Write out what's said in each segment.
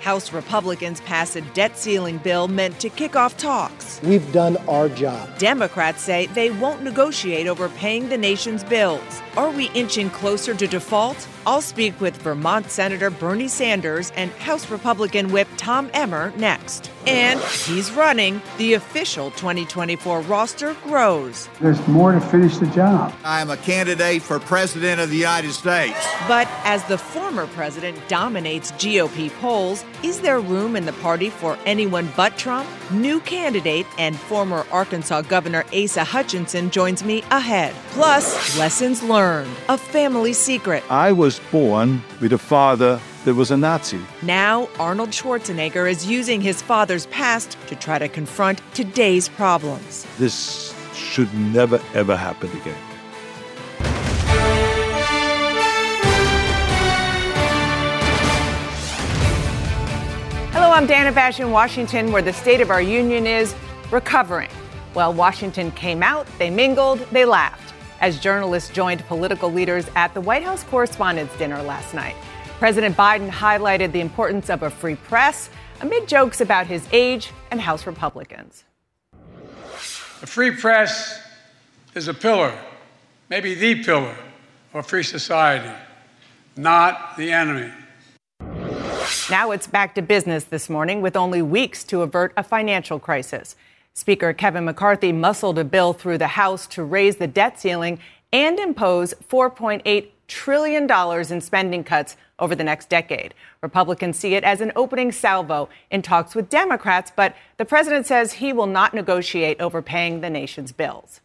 House Republicans pass a debt ceiling bill meant to kick off talks. We've done our job. Democrats say they won't negotiate over paying the nation's bills. Are we inching closer to default? I'll speak with Vermont Senator Bernie Sanders and House Republican Whip Tom Emmer next. And he's running. The official 2024 roster grows. There's more to finish the job. I am a candidate for President of the United States. But as the former president dominates GOP polls, is there room in the party for anyone but Trump? New candidate and former Arkansas Governor Asa Hutchinson joins me ahead. Plus, lessons learned, a family secret. I was born with a father that was a Nazi. Now, Arnold Schwarzenegger is using his father's past to try to confront today's problems. This should never, ever happen again. I'm Dana Bash in Washington, where the state of our union is recovering. While Washington came out, they mingled, they laughed as journalists joined political leaders at the White House Correspondents' Dinner last night. President Biden highlighted the importance of a free press amid jokes about his age and House Republicans. A free press is a pillar, maybe the pillar of a free society, not the enemy. Now it's back to business this morning with only weeks to avert a financial crisis. Speaker Kevin McCarthy muscled a bill through the House to raise the debt ceiling and impose $4.8 trillion in spending cuts over the next decade. Republicans see it as an opening salvo in talks with Democrats, but the president says he will not negotiate over paying the nation's bills.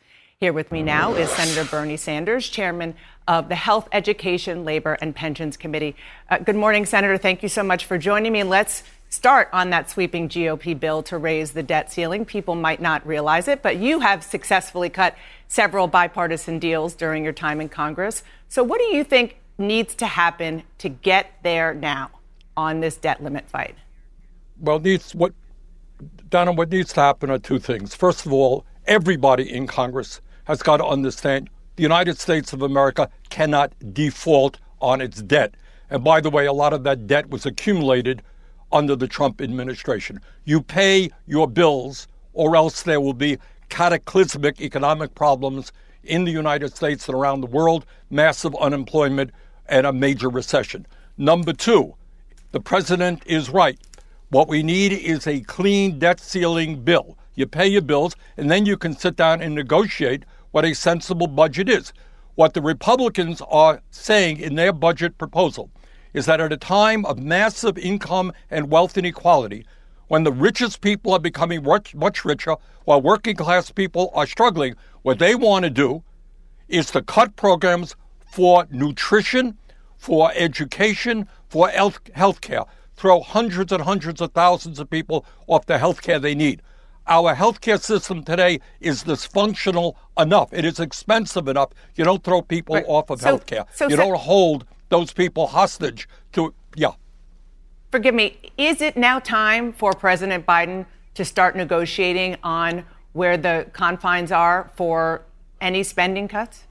Here with me now is Senator Bernie Sanders, chairman of the Health, Education, Labor, and Pensions Committee. Uh, good morning, Senator. Thank you so much for joining me. Let's start on that sweeping GOP bill to raise the debt ceiling. People might not realize it, but you have successfully cut several bipartisan deals during your time in Congress. So, what do you think needs to happen to get there now on this debt limit fight? Well, needs what Donna, what needs to happen are two things. First of all, everybody in Congress has got to understand the United States of America cannot default on its debt. And by the way, a lot of that debt was accumulated under the Trump administration. You pay your bills, or else there will be cataclysmic economic problems in the United States and around the world, massive unemployment, and a major recession. Number two, the president is right. What we need is a clean debt ceiling bill. You pay your bills, and then you can sit down and negotiate what a sensible budget is. What the Republicans are saying in their budget proposal is that at a time of massive income and wealth inequality, when the richest people are becoming much, much richer while working class people are struggling, what they want to do is to cut programs for nutrition, for education, for health care, throw hundreds and hundreds of thousands of people off the health care they need. Our healthcare system today is dysfunctional enough. It is expensive enough. You don't throw people right. off of so, healthcare. So you don't hold those people hostage to, yeah. Forgive me. Is it now time for President Biden to start negotiating on where the confines are for any spending cuts?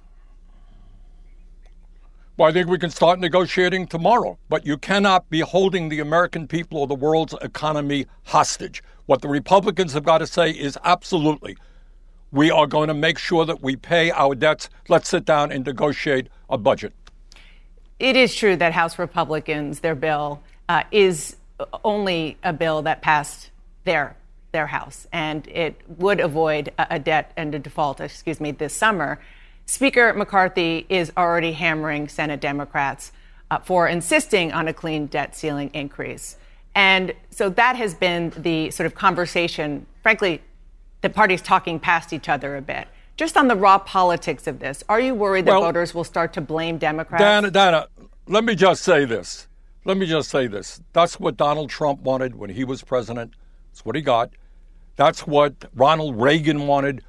Well, I think we can start negotiating tomorrow, but you cannot be holding the American people or the world's economy hostage. What the Republicans have got to say is absolutely, we are going to make sure that we pay our debts. Let's sit down and negotiate a budget. It is true that House Republicans, their bill, uh, is only a bill that passed their their House, and it would avoid a, a debt and a default, excuse me, this summer. Speaker McCarthy is already hammering Senate Democrats uh, for insisting on a clean debt ceiling increase. And so that has been the sort of conversation, frankly, the parties talking past each other a bit. Just on the raw politics of this, are you worried that well, voters will start to blame Democrats? Dana, Dana, let me just say this. Let me just say this. That's what Donald Trump wanted when he was president. That's what he got. That's what Ronald Reagan wanted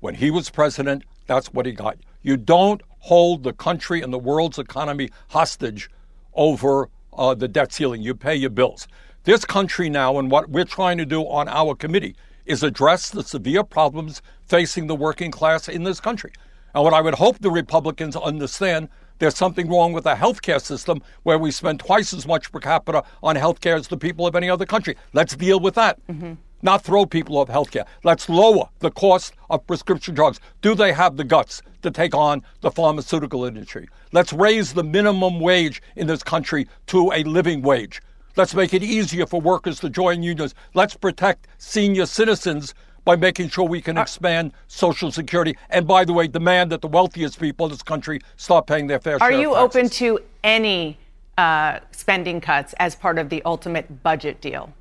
when he was president. That's what he got. You don't hold the country and the world's economy hostage over uh, the debt ceiling. You pay your bills. This country now, and what we're trying to do on our committee, is address the severe problems facing the working class in this country. And what I would hope the Republicans understand there's something wrong with the healthcare system where we spend twice as much per capita on healthcare as the people of any other country. Let's deal with that. Mm-hmm. Not throw people off healthcare. Let's lower the cost of prescription drugs. Do they have the guts to take on the pharmaceutical industry? Let's raise the minimum wage in this country to a living wage. Let's make it easier for workers to join unions. Let's protect senior citizens by making sure we can uh, expand Social Security. And by the way, demand that the wealthiest people in this country start paying their fair Are share. Are you open to any uh, spending cuts as part of the ultimate budget deal?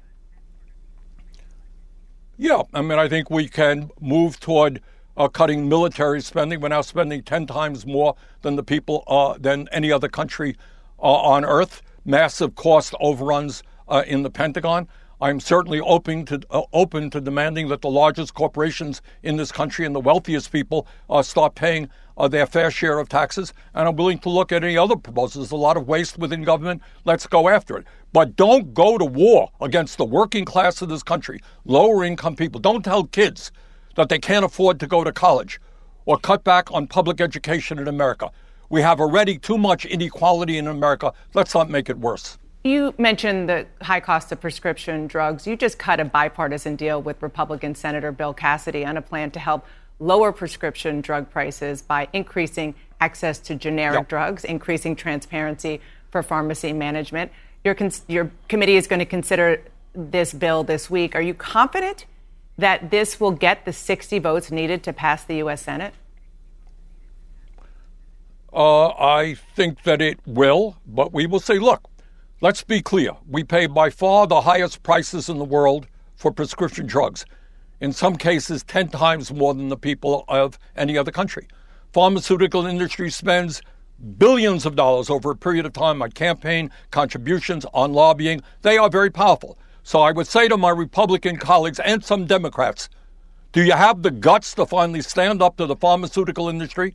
Yeah, I mean, I think we can move toward uh, cutting military spending. We're now spending ten times more than the people uh, than any other country uh, on earth. Massive cost overruns uh, in the Pentagon. I'm certainly open to uh, open to demanding that the largest corporations in this country and the wealthiest people uh, paying uh, their fair share of taxes. And I'm willing to look at any other proposals. There's a lot of waste within government. Let's go after it. But don't go to war against the working class of this country, lower income people. Don't tell kids that they can't afford to go to college or cut back on public education in America. We have already too much inequality in America. Let's not make it worse. You mentioned the high cost of prescription drugs. You just cut a bipartisan deal with Republican Senator Bill Cassidy on a plan to help lower prescription drug prices by increasing access to generic yep. drugs, increasing transparency for pharmacy management. Your, cons- your committee is going to consider this bill this week. Are you confident that this will get the 60 votes needed to pass the U.S. Senate? Uh, I think that it will, but we will say, look, Let's be clear. We pay by far the highest prices in the world for prescription drugs. In some cases, 10 times more than the people of any other country. Pharmaceutical industry spends billions of dollars over a period of time on campaign contributions, on lobbying. They are very powerful. So I would say to my Republican colleagues and some Democrats, do you have the guts to finally stand up to the pharmaceutical industry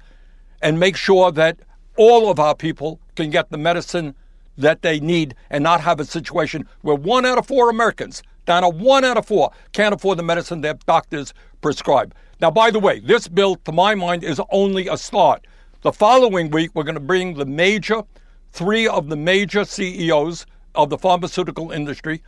and make sure that all of our people can get the medicine that they need and not have a situation where one out of four Americans, down to one out of four, can't afford the medicine their doctors prescribe. Now, by the way, this bill, to my mind, is only a start. The following week, we're going to bring the major, three of the major CEOs of the pharmaceutical industry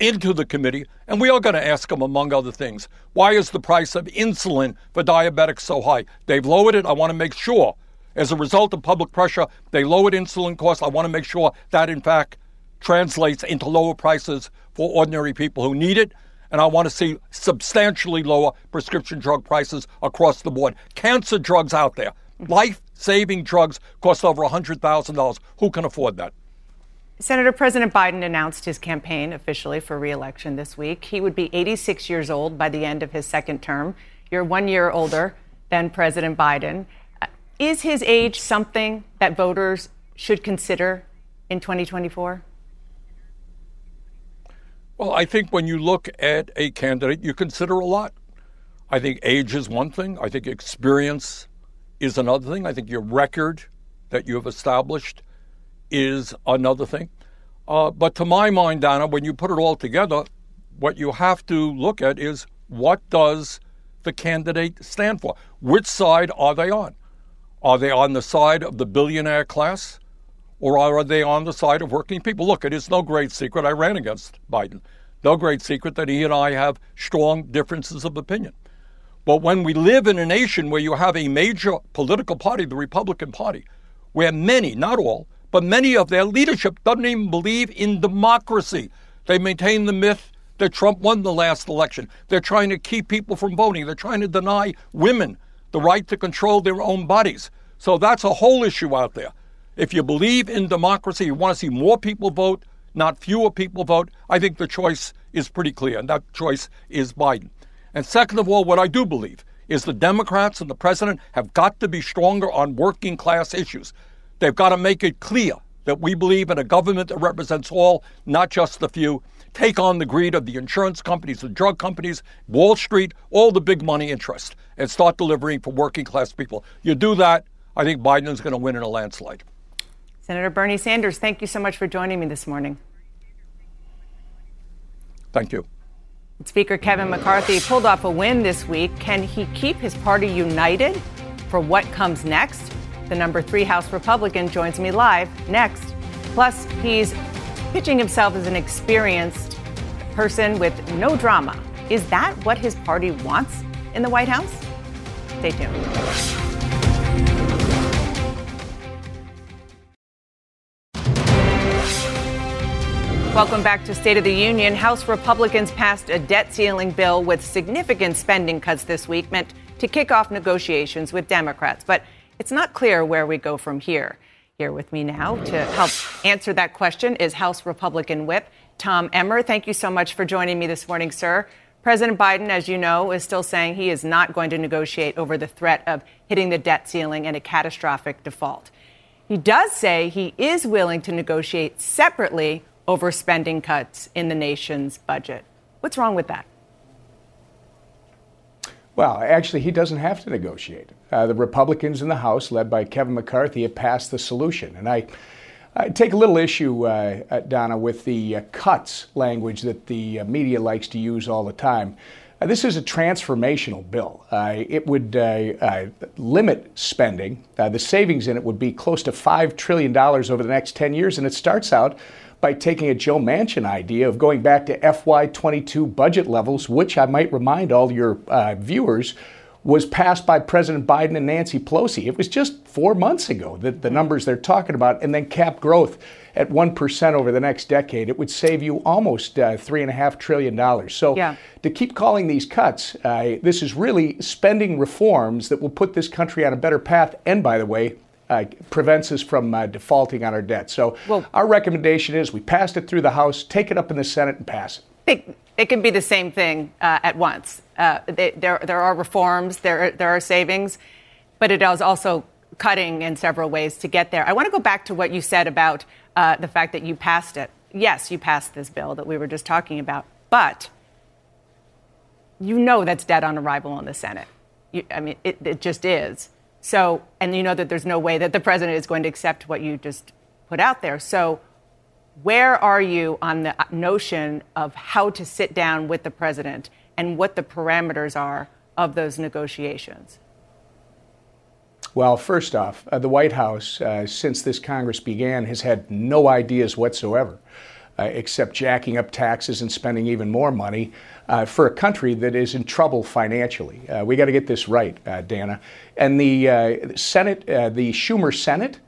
into the committee, and we are going to ask them, among other things, why is the price of insulin for diabetics so high? They've lowered it. I want to make sure as a result of public pressure, they lowered insulin costs. I want to make sure that, in fact, translates into lower prices for ordinary people who need it. And I want to see substantially lower prescription drug prices across the board. Cancer drugs out there, life saving drugs cost over $100,000. Who can afford that? Senator President Biden announced his campaign officially for reelection this week. He would be 86 years old by the end of his second term. You're one year older than President Biden. Uh, is his age something that voters should consider in 2024? Well, I think when you look at a candidate, you consider a lot. I think age is one thing. I think experience is another thing. I think your record that you have established is another thing. Uh, but to my mind, Donna, when you put it all together, what you have to look at is what does the candidate stand for? Which side are they on? Are they on the side of the billionaire class or are they on the side of working people? Look, it is no great secret I ran against Biden. No great secret that he and I have strong differences of opinion. But when we live in a nation where you have a major political party, the Republican Party, where many, not all, but many of their leadership doesn't even believe in democracy. They maintain the myth that Trump won the last election. They're trying to keep people from voting. They're trying to deny women the right to control their own bodies. So that's a whole issue out there. If you believe in democracy, you want to see more people vote, not fewer people vote, I think the choice is pretty clear, and that choice is Biden. And second of all, what I do believe is the Democrats and the president have got to be stronger on working class issues. They've got to make it clear that we believe in a government that represents all, not just the few. Take on the greed of the insurance companies, the drug companies, Wall Street, all the big money interests, and start delivering for working class people. You do that, I think Biden is going to win in a landslide. Senator Bernie Sanders, thank you so much for joining me this morning. Thank you. Speaker Kevin McCarthy pulled off a win this week. Can he keep his party united for what comes next? The number three House Republican joins me live next. Plus, he's pitching himself as an experienced person with no drama. Is that what his party wants in the White House? Stay tuned. Welcome back to State of the Union. House Republicans passed a debt ceiling bill with significant spending cuts this week, meant to kick off negotiations with Democrats. But it's not clear where we go from here. Here with me now to help answer that question is House Republican Whip Tom Emmer. Thank you so much for joining me this morning, sir. President Biden, as you know, is still saying he is not going to negotiate over the threat of hitting the debt ceiling and a catastrophic default. He does say he is willing to negotiate separately over spending cuts in the nation's budget. What's wrong with that? Well, actually, he doesn't have to negotiate. Uh, the Republicans in the House, led by Kevin McCarthy, have passed the solution. And I, I take a little issue, uh, uh Donna, with the uh, cuts language that the uh, media likes to use all the time. Uh, this is a transformational bill. it would limit spending. the savings in it would be close to $5 trillion over the next 10 years, and it starts out by taking a Joe Manchin idea of going back to FY22 budget levels, which I might remind all your uh, viewers was passed by President Biden and Nancy Pelosi. It was just four months ago that the numbers they're talking about, and then cap growth at 1% over the next decade. It would save you almost uh, $3.5 trillion. So yeah. to keep calling these cuts, uh, this is really spending reforms that will put this country on a better path. And by the way, uh, prevents us from uh, defaulting on our debt. So well, our recommendation is we passed it through the House, take it up in the Senate, and pass it. It, it can be the same thing uh, at once. Uh, they, there, there are reforms, there, there are savings, but it is also cutting in several ways to get there. I want to go back to what you said about uh, the fact that you passed it. Yes, you passed this bill that we were just talking about, but you know that's dead on arrival in the Senate. You, I mean, it, it just is. So, and you know that there's no way that the president is going to accept what you just put out there. So, where are you on the notion of how to sit down with the president and what the parameters are of those negotiations? Well, first off, uh, the White House, uh, since this Congress began, has had no ideas whatsoever, uh, except jacking up taxes and spending even more money uh, for a country that is in trouble financially. Uh, we got to get this right, uh, Dana. And the uh, Senate, uh, the Schumer Senate,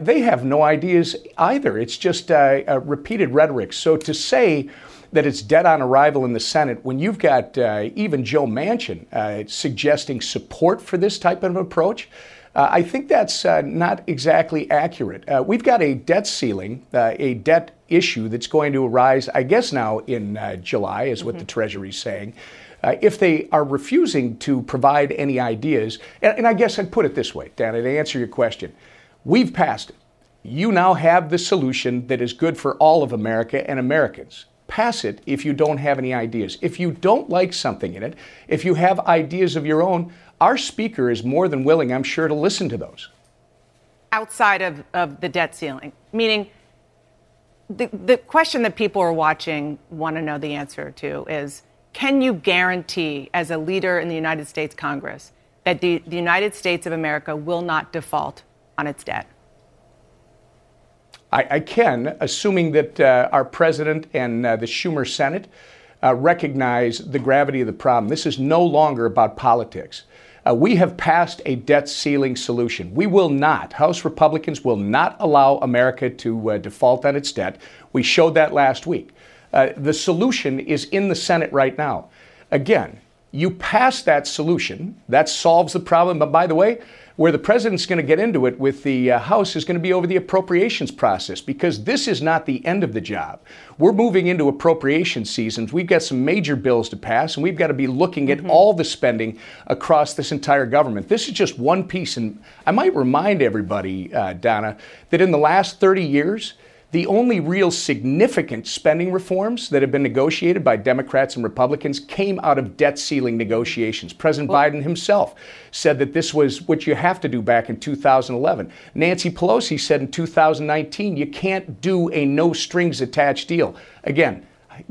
they have no ideas either. It's just repeated rhetoric. So to say that it's dead on arrival in the Senate when you've got even Joe Manchin suggesting support for this type of approach. Uh, I think that's uh, not exactly accurate. Uh, we've got a debt ceiling, a debt issue that's going to arise, I guess, now in uh, July, is what mm-hmm. the Treasury's saying. Uh, if they are refusing to provide any ideas, and, and, I guess I'd put it this way, Dan, to answer your question, we've passed it. You now have the solution that is good for all of America and Americans. Pass it if you don't have any ideas. If you don't like something in it, if you have ideas of your own, our speaker is more than willing, I'm sure, to listen to those. Outside of, of the debt ceiling, meaning the, the question that people are watching want to know the answer to is can you guarantee, as a leader in the United States Congress, that the, the United States of America will not default on its debt? I, I can, assuming that uh, our president and uh, the Schumer Senate uh, recognize the gravity of the problem. This is no longer about politics. Uh, we have passed a debt ceiling solution. We will not, House Republicans will not allow America to uh, default on its debt. We showed that last week. Uh, the solution is in the Senate right now. Again, You pass that solution, that solves the problem. But by the way, where the president's going to get into it with the uh, House is going to be over the appropriations process because this is not the end of the job. We're moving into appropriation seasons. We've got some major bills to pass, and we've got to be looking at mm-hmm. all the spending across this entire government. This is just one piece. And I might remind everybody, uh, Donna, that in the last 30 years, the only real significant spending reforms that have been negotiated by Democrats and Republicans came out of debt ceiling negotiations. President well, Biden himself said that this was what you have to do back in 2011. Nancy Pelosi said in 2019, you can't do a no strings attached deal. Again,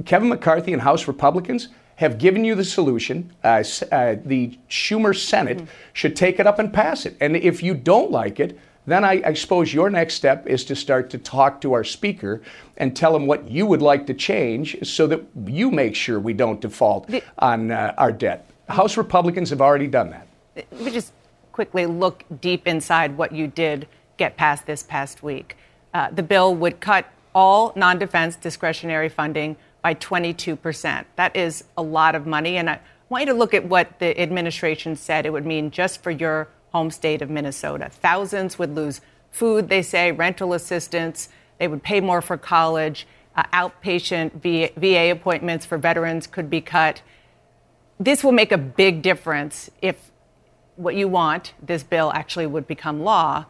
Kevin McCarthy and House Republicans have given you the solution. Uh, uh, the Schumer Senate mm-hmm. should take it up and pass it. And if you don't like it, then I, I, suppose your next step is to start to talk to our speaker and tell him what you would like to change so that you make sure we don't default the, on uh, our debt. House Republicans have already done that. Let me just quickly look deep inside what you did get passed this past week. Uh, the bill would cut all non defense discretionary funding by 22%. That is a lot of money. And I want you to look at what the administration said it would mean just for your home state of Minnesota. Thousands would lose food, they say, rental assistance, they would pay more for college, uh, outpatient VA, VA appointments for veterans could be cut. This will make a big difference if what you want, this bill, actually would become law.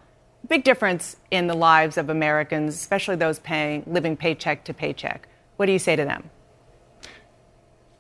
Big difference in the lives of Americans, especially those paying, living paycheck to paycheck. What do you say to them?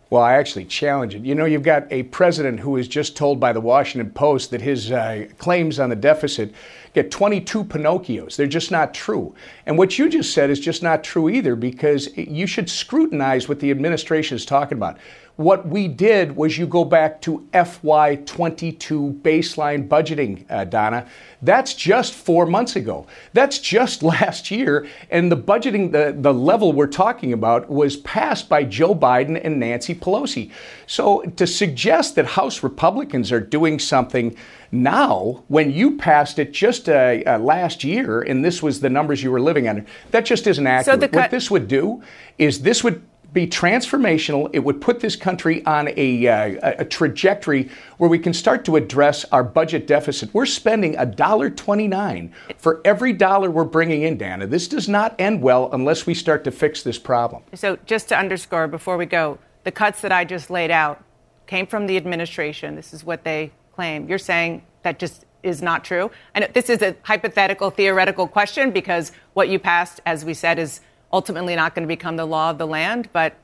Well, I actually challenge it. You know, you've got a president who was just told by the Washington Post that his uh, claims on the deficit get 22 Pinocchios. They're just not true. And what you just said is just not true either because you should scrutinize what the administration is talking about. What we did was you go back to FY22 baseline budgeting, uh, Donna. That's just four months ago. That's just last year. And the budgeting, the, the level we're talking about, was passed by Joe Biden and Nancy Pelosi. So to suggest that House Republicans are doing something now, when you passed it just uh, uh, last year, and this was the numbers you were living under, that just isn't accurate. So cut- what this would do is this would be transformational. It would put this country on a, uh, a trajectory where we can start to address our budget deficit. We're spending $1.29 for every dollar we're bringing in, Dana. This does not end well unless we start to fix this problem. So, just to underscore before we go, the cuts that I just laid out came from the administration. This is what they claim. You're saying that just is not true. And this is a hypothetical, theoretical question because what you passed, as we said, is ultimately not going to become the law of the land, but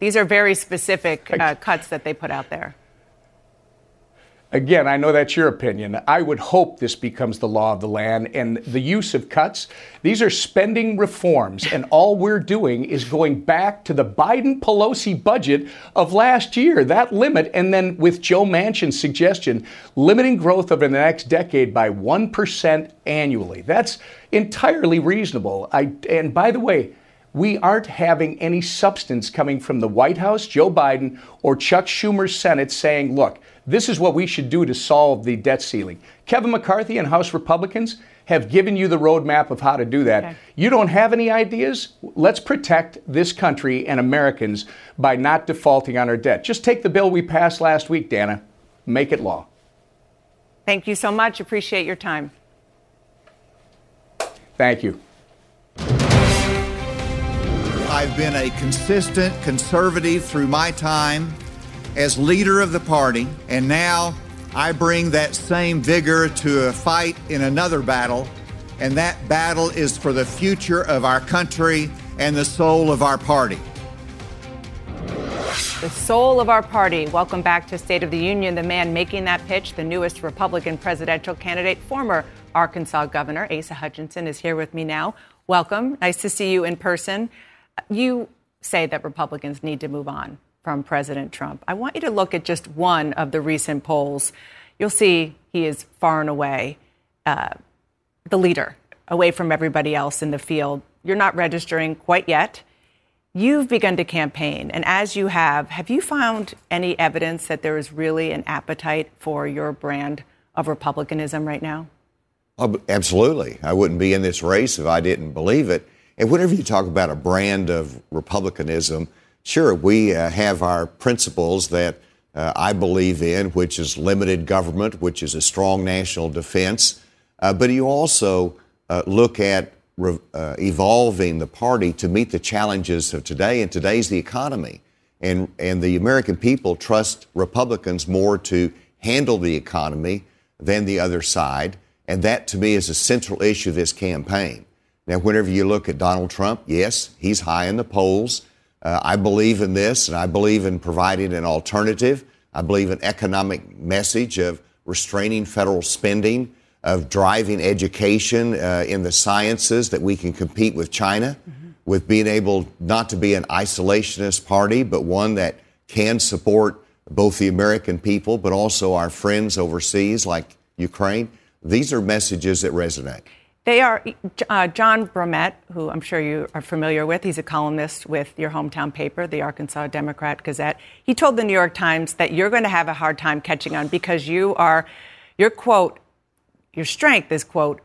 these are very specific uh, cuts that they put out there. Again, I know that's your opinion. I would hope this becomes the law of the land and the use of cuts. These are spending reforms, and all we're doing is going back to the Biden Pelosi budget of last year, that limit, and then with Joe Manchin's suggestion, limiting growth over the next decade by 1% annually. That's entirely reasonable. I, and by the way, we aren't having any substance coming from the White House, Joe Biden, or Chuck Schumer's Senate saying, look, this is what we should do to solve the debt ceiling. Kevin McCarthy and House Republicans have given you the roadmap of how to do that. Okay. You don't have any ideas? Let's protect this country and Americans by not defaulting on our debt. Just take the bill we passed last week, Dana. Make it law. Thank you so much. Appreciate your time. Thank you. I've been a consistent conservative through my time as leader of the party, and now I bring that same vigor to a fight in another battle, and that battle is for the future of our country and the soul of our party. The soul of our party. Welcome back to State of the Union. The man making that pitch, the newest Republican presidential candidate, former Arkansas Governor Asa Hutchinson, is here with me now. Welcome. Nice to see you in person. You say that Republicans need to move on from President Trump. I want you to look at just one of the recent polls. You'll see he is far and away uh, the leader, away from everybody else in the field. You're not registering quite yet. You've begun to campaign, and as you have, have you found any evidence that there is really an appetite for your brand of republicanism right now? Absolutely. I wouldn't be in this race if I didn't believe it. And whenever you talk about a brand of republicanism, sure, we uh, have our principles that uh, I believe in, which is limited government, which is a strong national defense. Uh, but you also uh, look at re- uh, evolving the party to meet the challenges of today, and today's the economy. And, and the American people trust Republicans more to handle the economy than the other side. And that, to me, is a central issue of this campaign. Now, whenever you look at Donald Trump, yes, he's high in the polls. Uh, I believe in this, and I believe in providing an alternative. I believe in economic message of restraining federal spending, of driving education uh, in the sciences that we can compete with China, mm-hmm. with being able not to be an isolationist party, but one that can support both the American people, but also our friends overseas like Ukraine. These are messages that resonate. They are uh, John Brummett, who I'm sure you are familiar with. He's a columnist with your hometown paper, the Arkansas Democrat Gazette. He told the New York Times that you're going to have a hard time catching on because you are, your quote, your strength is, quote,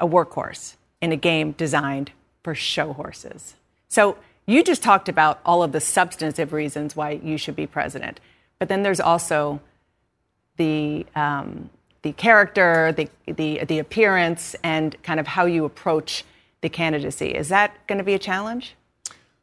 a workhorse in a game designed for show horses. So you just talked about all of the substantive reasons why you should be president. But then there's also the um, the character, the, the, the appearance, and kind of how you approach the candidacy. Is that going to be a challenge?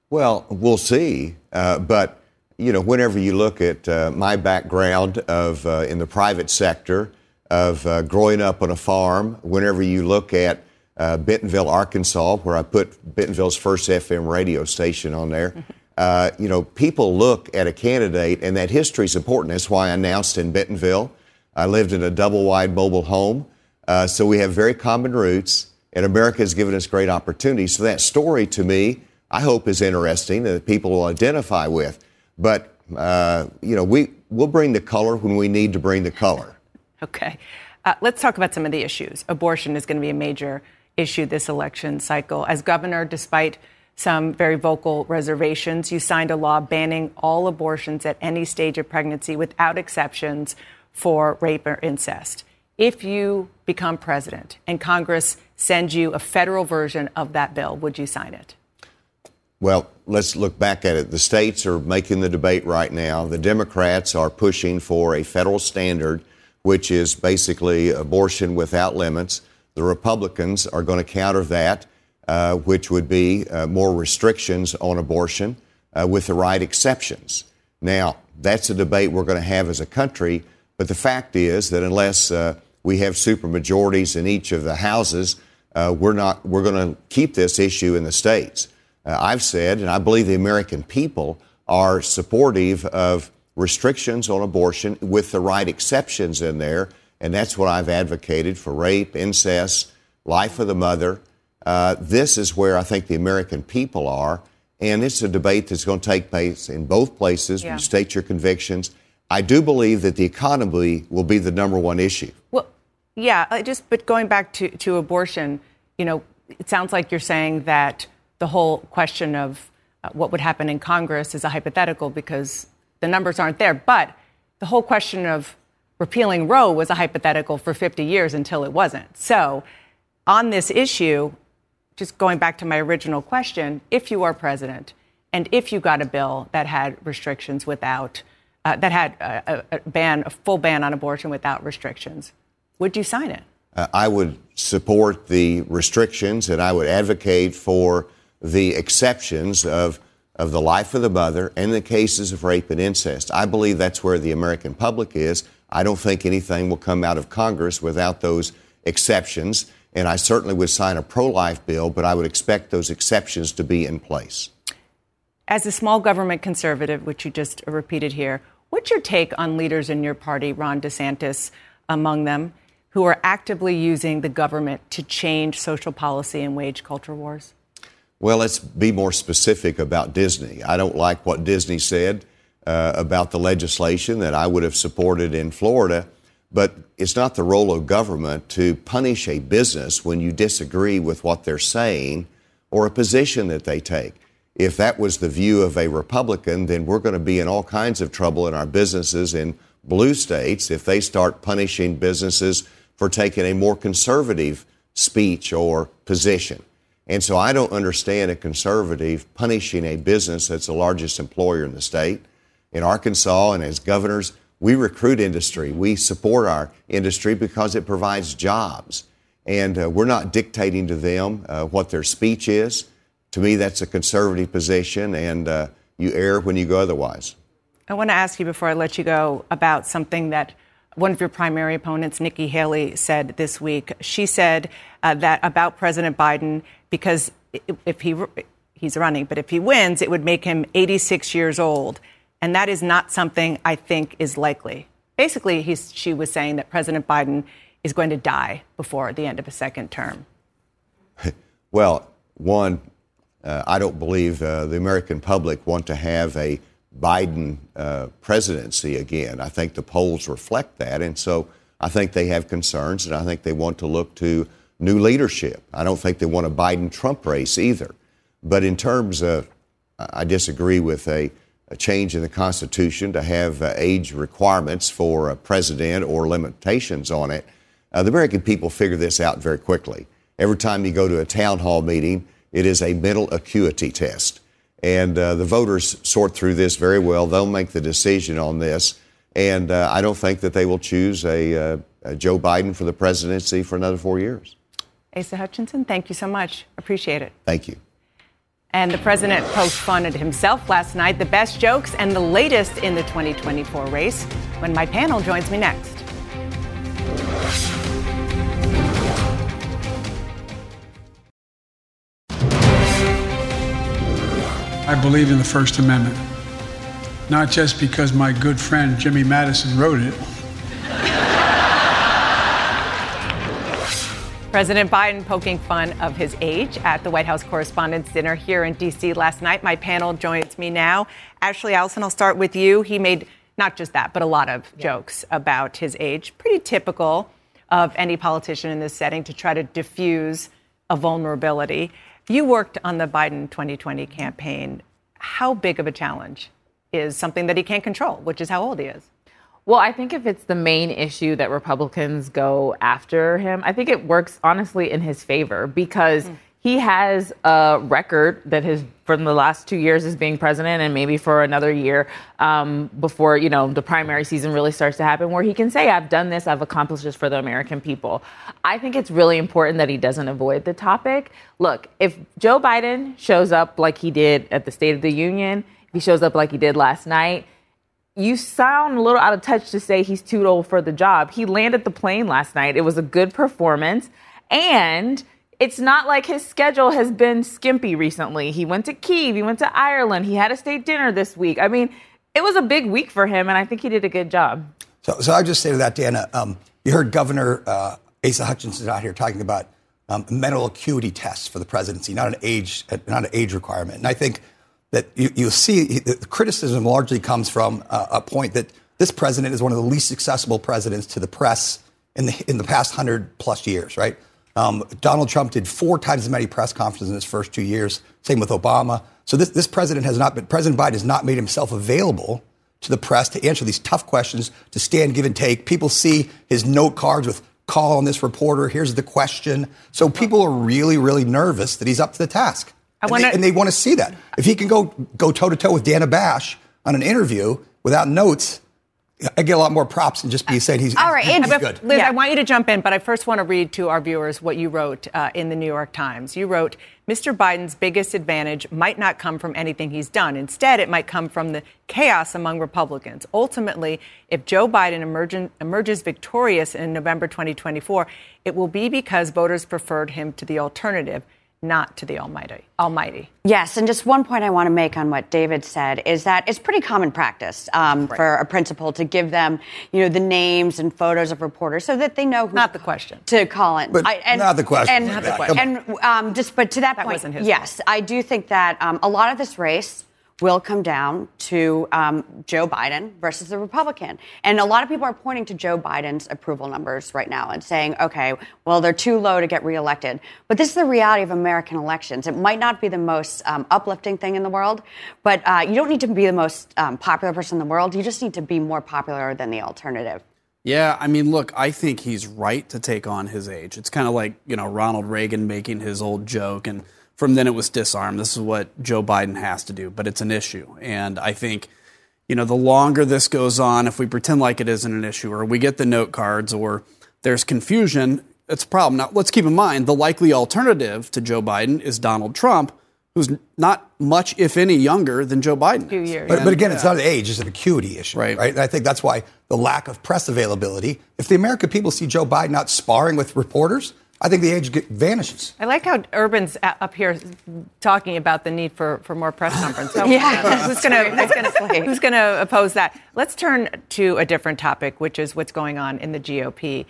Well, we'll see. Uh, but, you know, whenever you look at uh, my background of uh, in the private sector, of uh, growing up on a farm, whenever you look at uh, Bentonville, Arkansas, where I put Bentonville's first FM radio station on there, uh, you know, people look at a candidate, and that history is important. That's why I announced in Bentonville I lived in a double wide mobile home. Uh, so we have very common roots, and America has given us great opportunities. So that story to me, I hope, is interesting and that people will identify with. But, uh, you know, we, we'll bring the color when we need to bring the color. Okay. Uh, let's talk about some of the issues. Abortion is going to be a major issue this election cycle. As governor, despite some very vocal reservations, you signed a law banning all abortions at any stage of pregnancy without exceptions for rape or incest. If you become president and Congress sends you a federal version of that bill, would you sign it? Well, let's look back at it. The states are making the debate right now. The Democrats are pushing for a federal standard, which is basically abortion without limits. The Republicans are going to counter that, uh, which would be uh, more restrictions on abortion uh, with the right exceptions. Now, that's a debate we're going to have as a country but the fact is that unless uh, we have supermajorities in each of the houses, uh, we're not. We're going to keep this issue in the states. Uh, I've said, and I believe the American people are supportive of restrictions on abortion with the right exceptions in there, and that's what I've advocated for rape, incest, life of the mother. Uh, this is where I think the American people are, and it's a debate that's going to take place in both places. Yeah. You state your convictions. I do believe that the economy will be the number one issue. Well, yeah, just but going back to, to abortion, you know, it sounds like you're saying that the whole question of uh, what would happen in Congress is a hypothetical because the numbers aren't there. But the whole question of repealing Roe was a hypothetical for 50 years until it wasn't. So, on this issue, just going back to my original question, if you are president and if you got a bill that had restrictions without uh, that had a, a, ban, a full ban on abortion without restrictions, would you sign it? Uh, I would support the restrictions and I would advocate for the exceptions of, of the life of the mother and the cases of rape and incest. I believe that's where the American public is. I don't think anything will come out of Congress without those exceptions. And I certainly would sign a pro life bill, but I would expect those exceptions to be in place. As a small government conservative, which you just repeated here, What's your take on leaders in your party, Ron DeSantis among them, who are actively using the government to change social policy and wage culture wars? Well, let's be more specific about Disney. I don't like what Disney said uh, about the legislation that I would have supported in Florida, but it's not the role of government to punish a business when you disagree with what they're saying or a position that they take if that was the view of a Republican, then we're going to be in all kinds of trouble in our businesses in blue states if they start punishing businesses for taking a more conservative speech or position. And so I don't understand a conservative punishing a business that's the largest employer in the state. in Arkansas and as governors, we recruit industry. We support our industry because it provides jobs. And uh, we're not dictating to them uh, what their speech is. To me, that's a conservative position, and uh, you err when you go otherwise. I want to ask you before I let you go about something that one of your primary opponents, Nikki Haley, said this week. She said uh, that about President Biden because if he he's running, but if he wins, it would make him 86 years old, and that is not something I think is likely. Basically, she was saying that President Biden is going to die before the end of a second term. well, one, uh, I don't believe uh, the American public want to have a Biden uh, presidency again. I think the polls reflect that. And so I think they have concerns, and I think they want to look to new leadership. I don't think they want a Biden Trump race either. But in terms of, I disagree with a, a change in the Constitution to have uh, age requirements for a president or limitations on it. Uh, the American people figure this out very quickly. Every time you go to a town hall meeting, it is a mental acuity test. And uh, the voters sort through this very well. They'll make the decision on this. And uh, I don't think that they will choose a, uh, a, Joe Biden for the presidency for another four years. Asa Hutchinson, thank you so much. Appreciate it. Thank you. And the president postponed himself last night. The best jokes and the latest in the 2024 race when my panel joins me next. I believe in the First Amendment, not just because my good friend Jimmy Madison wrote it. President Biden poking fun of his age at the White House Correspondents' Dinner here in D.C. last night. My panel joins me now. Ashley Allison, I'll start with you. He made not just that, but a lot of yeah. jokes about his age. Pretty typical of any politician in this setting to try to diffuse a vulnerability. You worked on the Biden 2020 campaign. How big of a challenge is something that he can't control, which is how old he is? Well, I think if it's the main issue that Republicans go after him, I think it works honestly in his favor because mm he has a record that has from the last two years as being president and maybe for another year um, before you know the primary season really starts to happen where he can say i've done this i've accomplished this for the american people i think it's really important that he doesn't avoid the topic look if joe biden shows up like he did at the state of the union if he shows up like he did last night you sound a little out of touch to say he's too old for the job. He landed the plane last night. It was a good performance. And it's not like his schedule has been skimpy recently. He went to Kiev, he went to Ireland, he had a state dinner this week. I mean, it was a big week for him, and I think he did a good job. So, so I just say to that, Dana, um, you heard Governor uh, Asa Hutchinson out here talking about um, mental acuity tests for the presidency, not an age, not an age requirement. And I think that you, you see the criticism largely comes from uh, a point that this president is one of the least accessible presidents to the press in the in the past hundred plus years, right? Um, Donald Trump did four times as many press conferences in his first two years. Same with Obama. So this, this president has not been, President Biden has not made himself available to the press to answer these tough questions, to stand, give and take. People see his note cards with call on this reporter. Here's the question. So people are really, really nervous that he's up to the task. And, wanna, they, and they want to see that. If he can go go toe to toe with Dana Bash on an interview without notes, I get a lot more props than just be saying he's, All right, he's, he's good. Lis, yeah. I want you to jump in, but I first want to read to our viewers what you wrote uh, in the New York Times. You wrote, Mr. Biden's biggest advantage might not come from anything he's done. Instead, it might come from the chaos among Republicans. Ultimately, if Joe Biden emergen, emerges victorious in November 2024, it will be because voters preferred him to the alternative – not to the Almighty. Almighty. Yes, and just one point I want to make on what David said is that it's pretty common practice um, right. for a principal to give them, you know, the names and photos of reporters so that they know who not the question to call in. But I, and, not the question. And, not the question. and um, just but to that, that point, yes, I do think that um, a lot of this race will come down to um, Joe Biden versus the Republican. And a lot of people are pointing to Joe Biden's approval numbers right now and saying, okay, well, they're too low to get reelected. But this is the reality of American elections. It might not be the most um, uplifting thing in the world, but uh, you don't need to be the most um, popular person in the world. You just need to be more popular than the alternative. Yeah, I mean, look, I think he's right to take on his age. It's kind of like, you know, Ronald Reagan making his old joke and – from then it was disarm. This is what Joe Biden has to do, but it's an issue. And I think, you know, the longer this goes on, if we pretend like it isn't an issue, or we get the note cards, or there's confusion, it's a problem. Now, let's keep in mind the likely alternative to Joe Biden is Donald Trump, who's not much, if any, younger than Joe Biden. Two years. But, but again, it's not an age; it's an acuity issue, Right. right? And I think that's why the lack of press availability. If the American people see Joe Biden out sparring with reporters, I think the age vanishes. I like how Urban's up here talking about the need for, for more press conference. So Yeah. who's going to who's gonna, who's gonna oppose that? Let's turn to a different topic, which is what's going on in the GOP.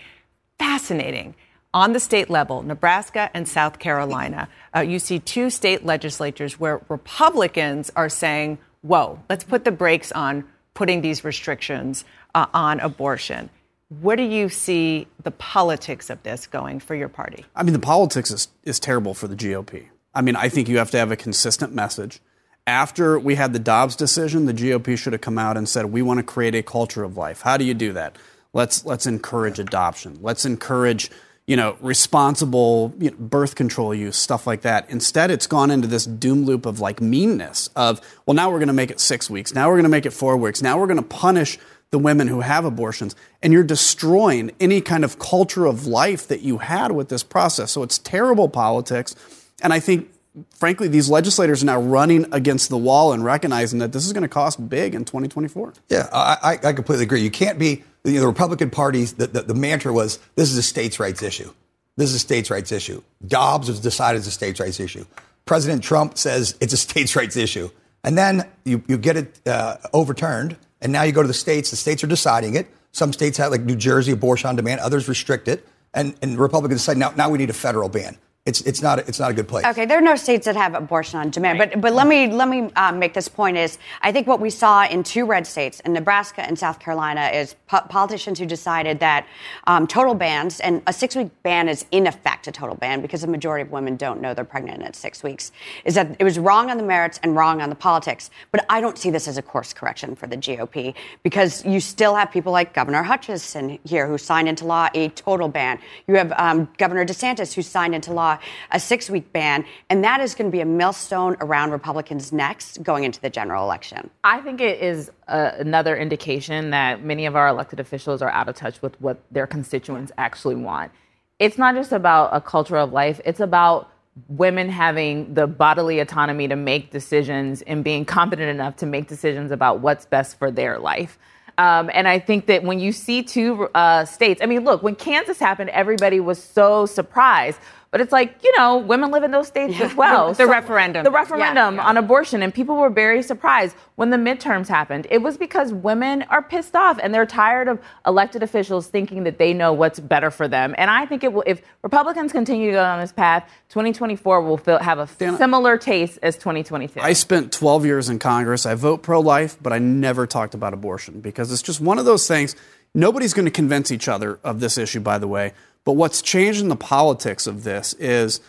Fascinating. On the state level, Nebraska and South Carolina, uh, you see two state legislatures where Republicans are saying, whoa, let's put the brakes on putting these restrictions uh, on abortion. Where do you see the politics of this going for your party? I mean, the politics is, is terrible for the GOP. I mean, I think you have to have a consistent message. After we had the Dobbs decision, the GOP should have come out and said, "We want to create a culture of life." How do you do that? Let's let's encourage adoption. Let's encourage you know responsible you know, birth control use, stuff like that. Instead, it's gone into this doom loop of like meanness. Of well, now we're going to make it six weeks. Now we're going to make it four weeks. Now we're going to punish the women who have abortions, and you're destroying any kind of culture of life that you had with this process. So it's terrible politics, and I think frankly, these legislators are now running against the wall and recognizing that this is going to cost big in 2024. Yeah, I, I completely agree. You can't be you know, the Republican parties. The, the, the mantra was this is a states' rights issue. This is a states' rights issue. Dobbs was decided as a states' rights issue. President Trump says it's a states' rights issue, and then you you get it uh, overturned, and now you go to the states. The states are deciding it. Some states have like New Jersey abortion on demand. Others restrict it, and and Republicans decide now now we need a federal ban. It's it's not a, it's not a good place. Okay, there are no states that have abortion on demand, but but let me let me um, make this point: is I think what we saw in two red states, in Nebraska and South Carolina, is po- politicians who decided that um, total bans and a six-week ban is in effect a total ban because the majority of women don't know they're pregnant at six weeks. Is that it was wrong on the merits and wrong on the politics, but I don't see this as a course correction for the GOP because you still have people like Governor Hutchinson here who signed into law a total ban. You have um, Governor DeSantis who signed into law a six week ban, and that is going to be a millstone around Republicans' necks going into the general election. I think it is uh, another indication that many of our elected officials are out of touch with what their constituents actually want. It's not just about a culture of life, it's about women having the bodily autonomy to make decisions and being competent enough to make decisions about what's best for their life. Um, and I think that when you see two uh, states, I mean, look, when Kansas happened, everybody was so surprised. But it's like, you know, women live in those states as well. The referendum. The referendum Yeah, yeah. on abortion. And people were very surprised when the midterms happened. It was because women are pissed off and they're tired of elected officials thinking that they know what's better for them. And I think it will, if Republicans continue to go on this path, 2024 will feel, have a similar taste as 2022. I spent 12 years in Congress. I vote pro life, but I never talked about abortion because it's just one of those things. Nobody's going to convince each other of this issue, by the way. But what's changed in the politics of this is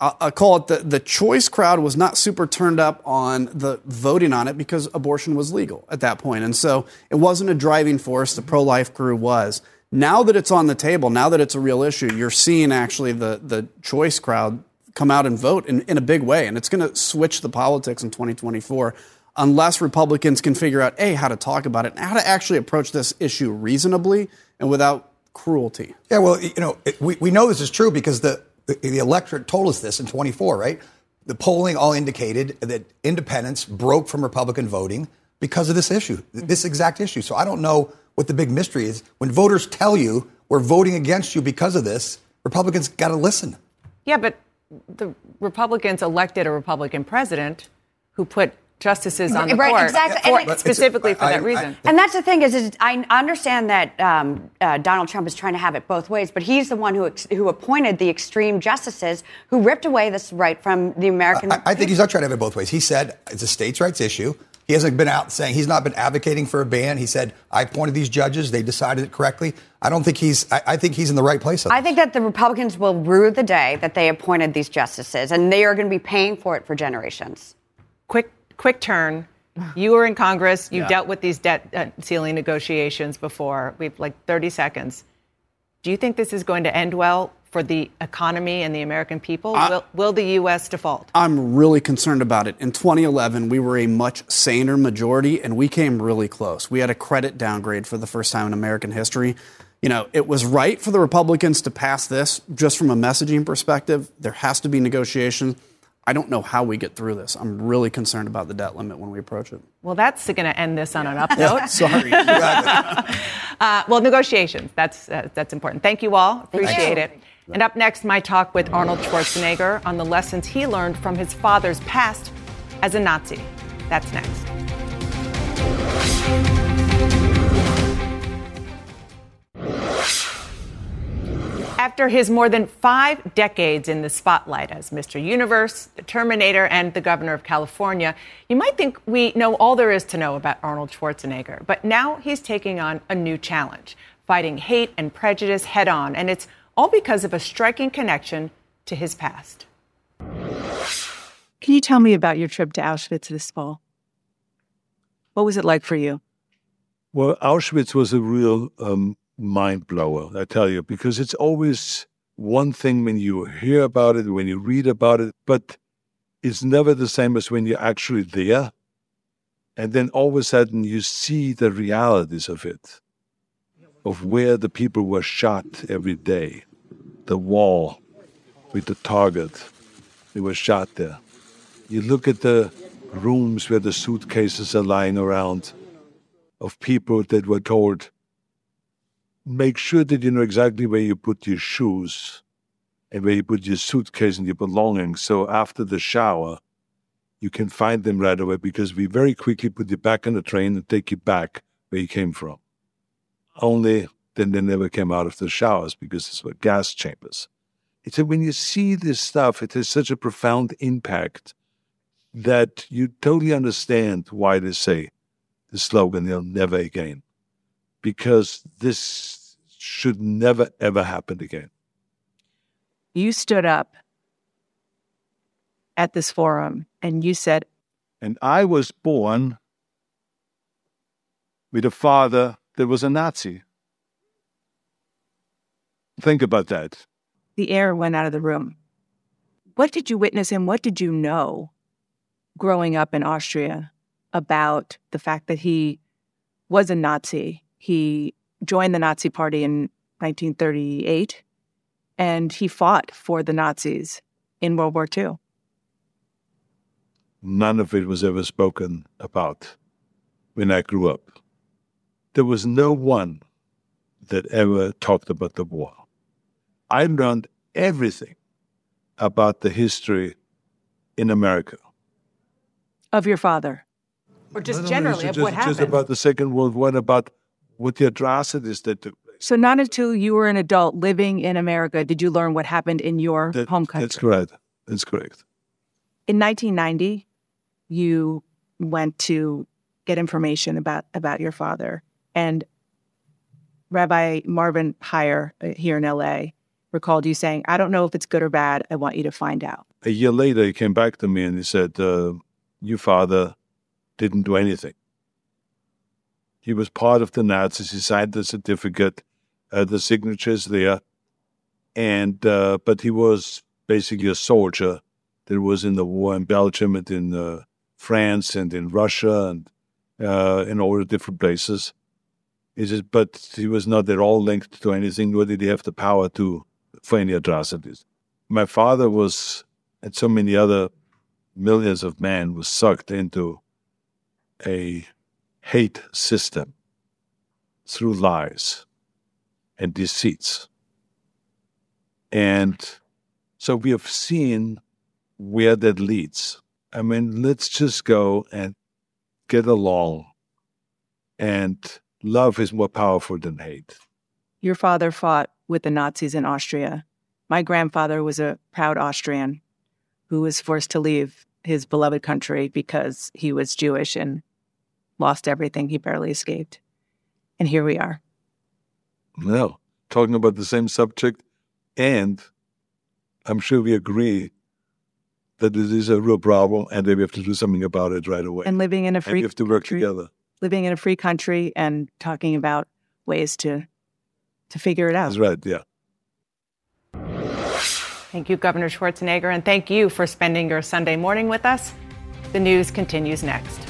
I, call it the, the choice crowd was not super turned up on the voting on it because abortion was legal at that point. And so it wasn't a driving force. The pro life crew was. Now that it's on the table, now that it's a real issue, you're seeing actually the, the choice crowd come out and vote in, in a big way. And it's going to switch the politics in 2024 unless Republicans can figure out, A, how to talk about it and how to actually approach this issue reasonably and without cruelty. Yeah, well, you know, it- we, we know this is true because the, the, the electorate told us this in 24, right? The polling all indicated that independents broke from Republican voting because of this issue, this exact issue. So I don't know what the big mystery is. When voters tell you we're voting against you because of this, Republicans got to listen. Yeah, but the Republicans elected a Republican president who put justices on the Right, court exactly. for- And specifically for I- that I- reason. And that's the thing is, is I understand that um, uh, Donald Trump is trying to have it both ways, but he's the one who ex- who appointed the extreme justices who ripped away this right from the American. I, I think he's not trying to have it both ways. He said it's a states' rights issue. He hasn't been out saying he's not been advocating for a ban. He said I appointed these judges; they decided it correctly. I don't think he's. I, I think he's in the right place. I think that the Republicans will rue the day that they appointed these justices, and they are going to be paying for it for generations. Quick turn. You were in Congress. You Yeah. dealt with these debt uh, ceiling negotiations before. We've like 30 seconds. Do you think this is going to end well for the economy and the American people? I, will, will the U.S. default? I'm really concerned about it. In 2011, we were a much saner majority, and we came really close. We had a credit downgrade for the first time in American history. You know, it was right for the Republicans to pass this just from a messaging perspective. There has to be negotiation. I don't know how we get through this. I'm really concerned about the debt limit when we approach it. Well, that's going to end this on an up note. Sorry. uh, well, negotiations. That's uh, that's important. Thank you all. Appreciate it. And up next, my talk with Arnold Schwarzenegger on the lessons he learned from his father's past as a Nazi. That's next. After his more than five decades in the spotlight as Mr. Universe, the Terminator, and the governor of California, you might think we know all there is to know about Arnold Schwarzenegger. But now he's taking on a new challenge, fighting hate and prejudice head on. And it's all because of a striking connection to his past. Can you tell me about your trip to Auschwitz this fall? What was it like for you? Well, Auschwitz was a real um, mind blower, I tell you, because it's always one thing when you hear about it, when you read about it, but it's never the same as when you're actually there. And then all of a sudden you see the realities of it, of where the people were shot every day, the wall with the target, they were shot there. You look at the rooms where the suitcases are lying around of people that were told, make sure that you know exactly where you put your shoes and where you put your suitcase and your belongings. So after the shower, you can find them right away because we very quickly put you back on the train and take you back where you came from. Only then they never came out of the showers because these were gas chambers. It's a, when you see this stuff, it has such a profound impact that you totally understand why they say the slogan, they'll never again because this should never, ever happen again. You stood up at this forum and you said, And I was born with a father that was a Nazi. Think about that. The air went out of the room. What did you witness and what did you know growing up in Austria about the fact that he was a Nazi he joined the Nazi Party in 1938 and he fought for the Nazis in World War II. None of it was ever spoken about when I grew up. There was no one that ever talked about the war. I learned everything about the history in America. Of your father? Or just generally of just, what happened? Just about the Second World War, about with the atrocities that took place. So, not until you were an adult living in America did you learn what happened in your that, home country. That's correct. That's correct. In 1990, you went to get information about about your father, and Rabbi Marvin Hier uh, here in LA recalled you saying, "I don't know if it's good or bad. I want you to find out." A year later, he came back to me and he said, uh, "Your father didn't do anything." He was part of the Nazis. He signed the certificate, uh, the signatures there, and uh, but he was basically a soldier that was in the war in Belgium and in uh, France and in Russia and uh, in all the different places. He says, but he was not at all linked to anything, nor did he have the power to for any atrocities. My father was, and so many other millions of men, was sucked into a hate system through lies and deceits. And so we have seen where that leads. I mean, let's just go and get along. And love is more powerful than hate. Your father fought with the Nazis in Austria. My grandfather was a proud Austrian who was forced to leave his beloved country because he was Jewish and lost everything. He barely escaped. And here we are. No, talking about the same subject. And I'm sure we agree that this is a real problem and that we have to do something about it right away. And living in a free and we have to work country, together. Living in a free country and talking about ways to to figure it out. That's right, yeah. Thank you, Governor Schwarzenegger, and thank you for spending your Sunday morning with us. The news continues next.